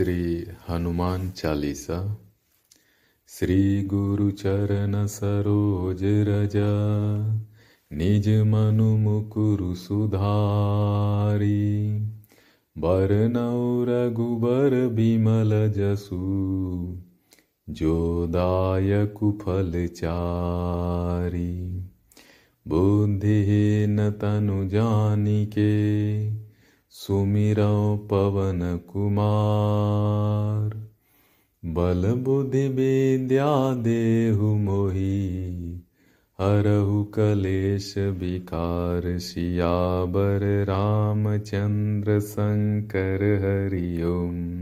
श्री हनुमान चालीसा, श्री गुरु चरण सरोज रज, निज मनु मुकुरु सुधारी। बरनौ रघुबर बिमल जसु, जो दायकु फल चारी। बुद्धिहीन तनु जानिके सुमिरौ पवन कुमार। बल बुद्धि विद्या देहु मोहि हरहु कलेश विकार सियाबर रामचंद्र शंकर हरिओम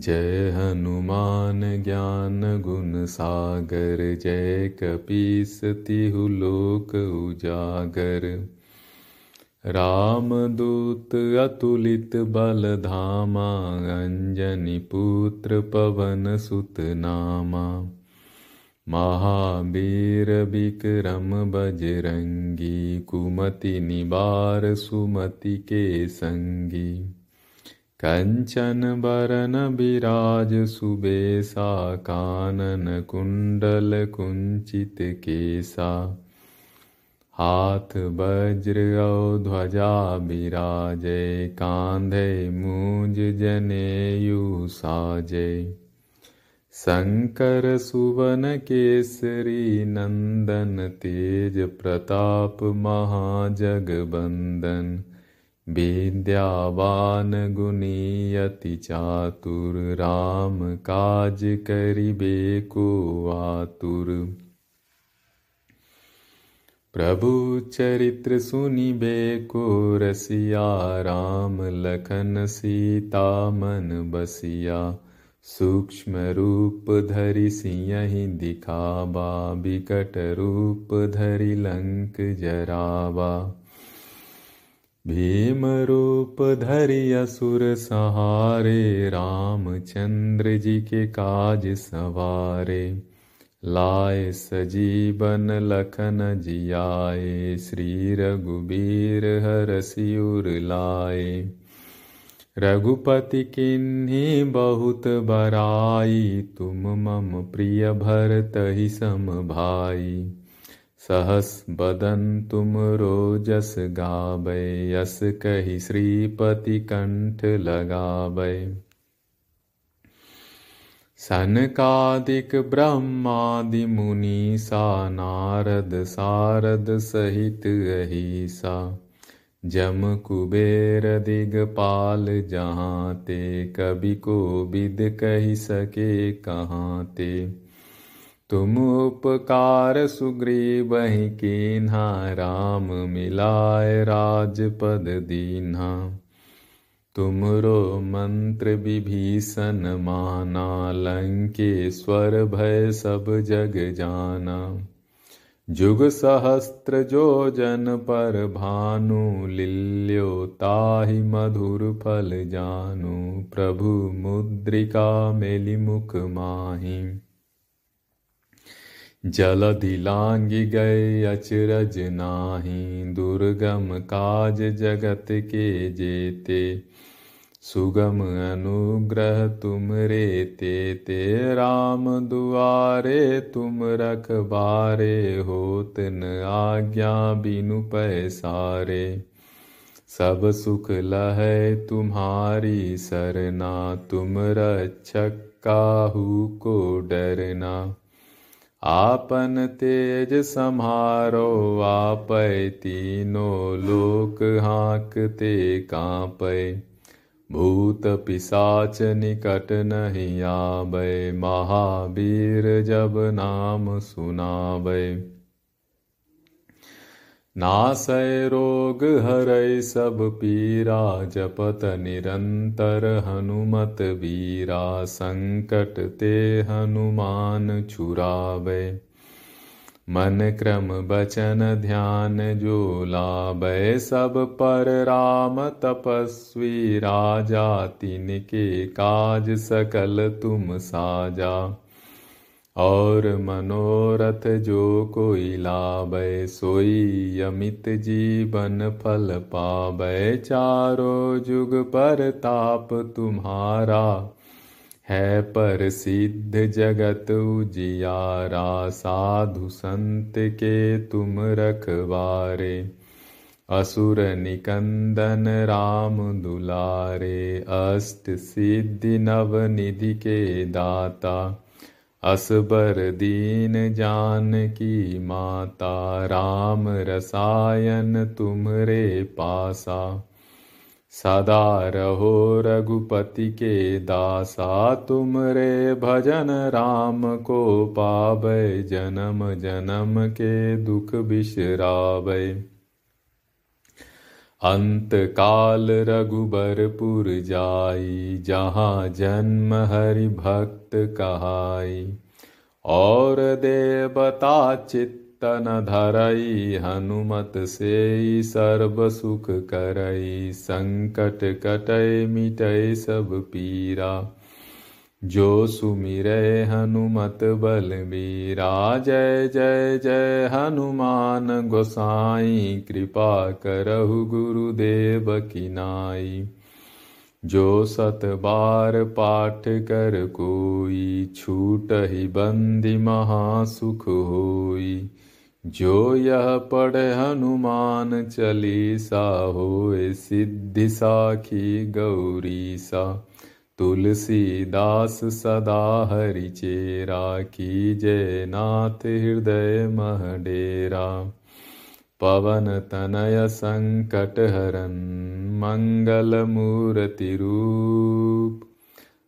जय हनुमान ज्ञान गुण सागर, जय कपीस तिहु लोक उजागर। रामदूत अतुलित बलधामा गञ्जनि पुत्र पवनसुतनामा महावीर विक्रम बजरङ्गी कुमति निवार सुमति के सङ्गी कञ्चन वरन विराज सुबेसा कानन कुण्डल कुञ्चित केसा। हाथ वज्र औ ध्वजा विराजे कांधे मूंज जनेयु साजे। शंकर सुवन केसरी नंदन तेज प्रताप महाजगबंदन। विद्यावान गुनीयति चातुर राम काज करिबे को आतुर प्रभु चरित्र सुनिबे को रसिया, राम लखन सीता मन बसिया। सूक्ष्म रूप धरि सियहि दिखावा विकट रूप धरि लंक जरावा भीम रूप धरि असुर सहारे, रामचंद्र जी के काज सवारे। लाए सजीवन लखन जियाए, श्री रघुबीर हर सिर लाए। रघुपति किन्ही बहुत बराई, तुम मम प्रिय भरत ही सम भाई। सहस बदन तुम रोजस गाबै, यस कही श्रीपति कंठ लगाबै। सनकादिक ब्रह्मादि मुनि सा, नारद सारद सहित अहिसा। जम कुबेर दिगपाल, जहाँ ते कवि को विद कही सके कहाँ ते। तुम उपकार सुग्रीव ही राम मिलाए राजपद दीन्हा। तुमरो मंत्र विभीषण माना लंकेश्वर भय सब जग जाना। जुग सहस्त्र जो जन पर भानु, लिल्यो ताहि मधुर फल जानु। प्रभु मुद्रिका मेलि मुख माही। जलधि लांगी गए अचरज नाही, दुर्गम काज जगत के जेते। सुगम अनुग्रह तुम रे ते ते राम दुआरे तुम रखबारे होत न आज्ञा बिनु पैसारे। सब सुख लह तुम्हारी सरना, तुम रक्षक काहू को डरना। आपन तेज समारो आप तीनों लोक हाँकते कांपे। भूत पिसाच निकट नहीं आबे महावीर जब नाम सुनाबे नासय रोग हरै सब पीरा जपत निरंतर हनुमत वीरा संकट ते हनुमान छुरावे मन क्रम बचन ध्यान जो लाभे सब पर राम तपस्वी राजा, तिनके काज सकल तुम साजा। और मनोरथ जो कोई लाभय सोई अमित जीवन फल पावै चारो जुग पर ताप तुम्हारा, है पर सिद्ध जगत उजियारा। साधु संत के तुम रखवारे, असुर निकंदन राम दुलारे। अष्ट सिद्धि नव निधि के दाता असबर दीन जान की माता, राम रसायन तुमरे पासा। सदा रहो रघुपति के दासा, तुमरे भजन राम को पावे जन्म जन्म के दुख बिशरावे अंत काल रघुबरपुर जाई, जहाँ जन्म हरि भक्त कहाई। और देवता चित्तन धरई, हनुमत से सर्व सुख करई, संकट कटय मिटय सब पीरा। जो सुमिरै हनुमत बलबीरा। जय जय जय, हनुमान गोसाई, कृपा करहु गुरुदेव की नाई। जो सत बार पाठ कर कोई, छूट ही बंदी महासुख होई। जो यह पढ़ हनुमान चालीसा, होए सिद्धि साखी गौरी सा तुलसीदास सदा हरि चेरा की जय नाथ हृदय महडेरा। पवन तनय संकट हरन मंगल मूर्ति रूप।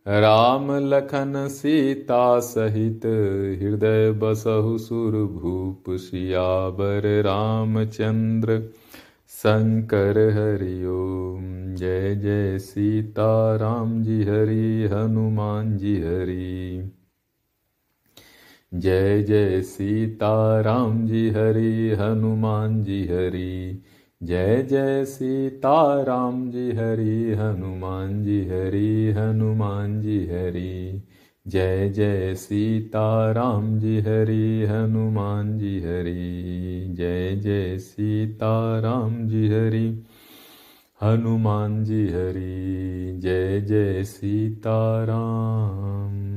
राम लखन सीता सहित हृदय बसहु सुर भूप सियावर रामचंद्र। शंकर हरि ओम जय जय सीता राम जी हरि, हनुमान जी हरि। जय जय सीता राम जी हरि, हनुमान जी हरि। जय जय सीता राम जी हरि, हनुमान जी हरि, हनुमान जी हरि। जय जय सीता राम जी हरि, हनुमान जी हरि। जय जय सीता राम जी हरि। हनुमान जी हरि जय जय सीता राम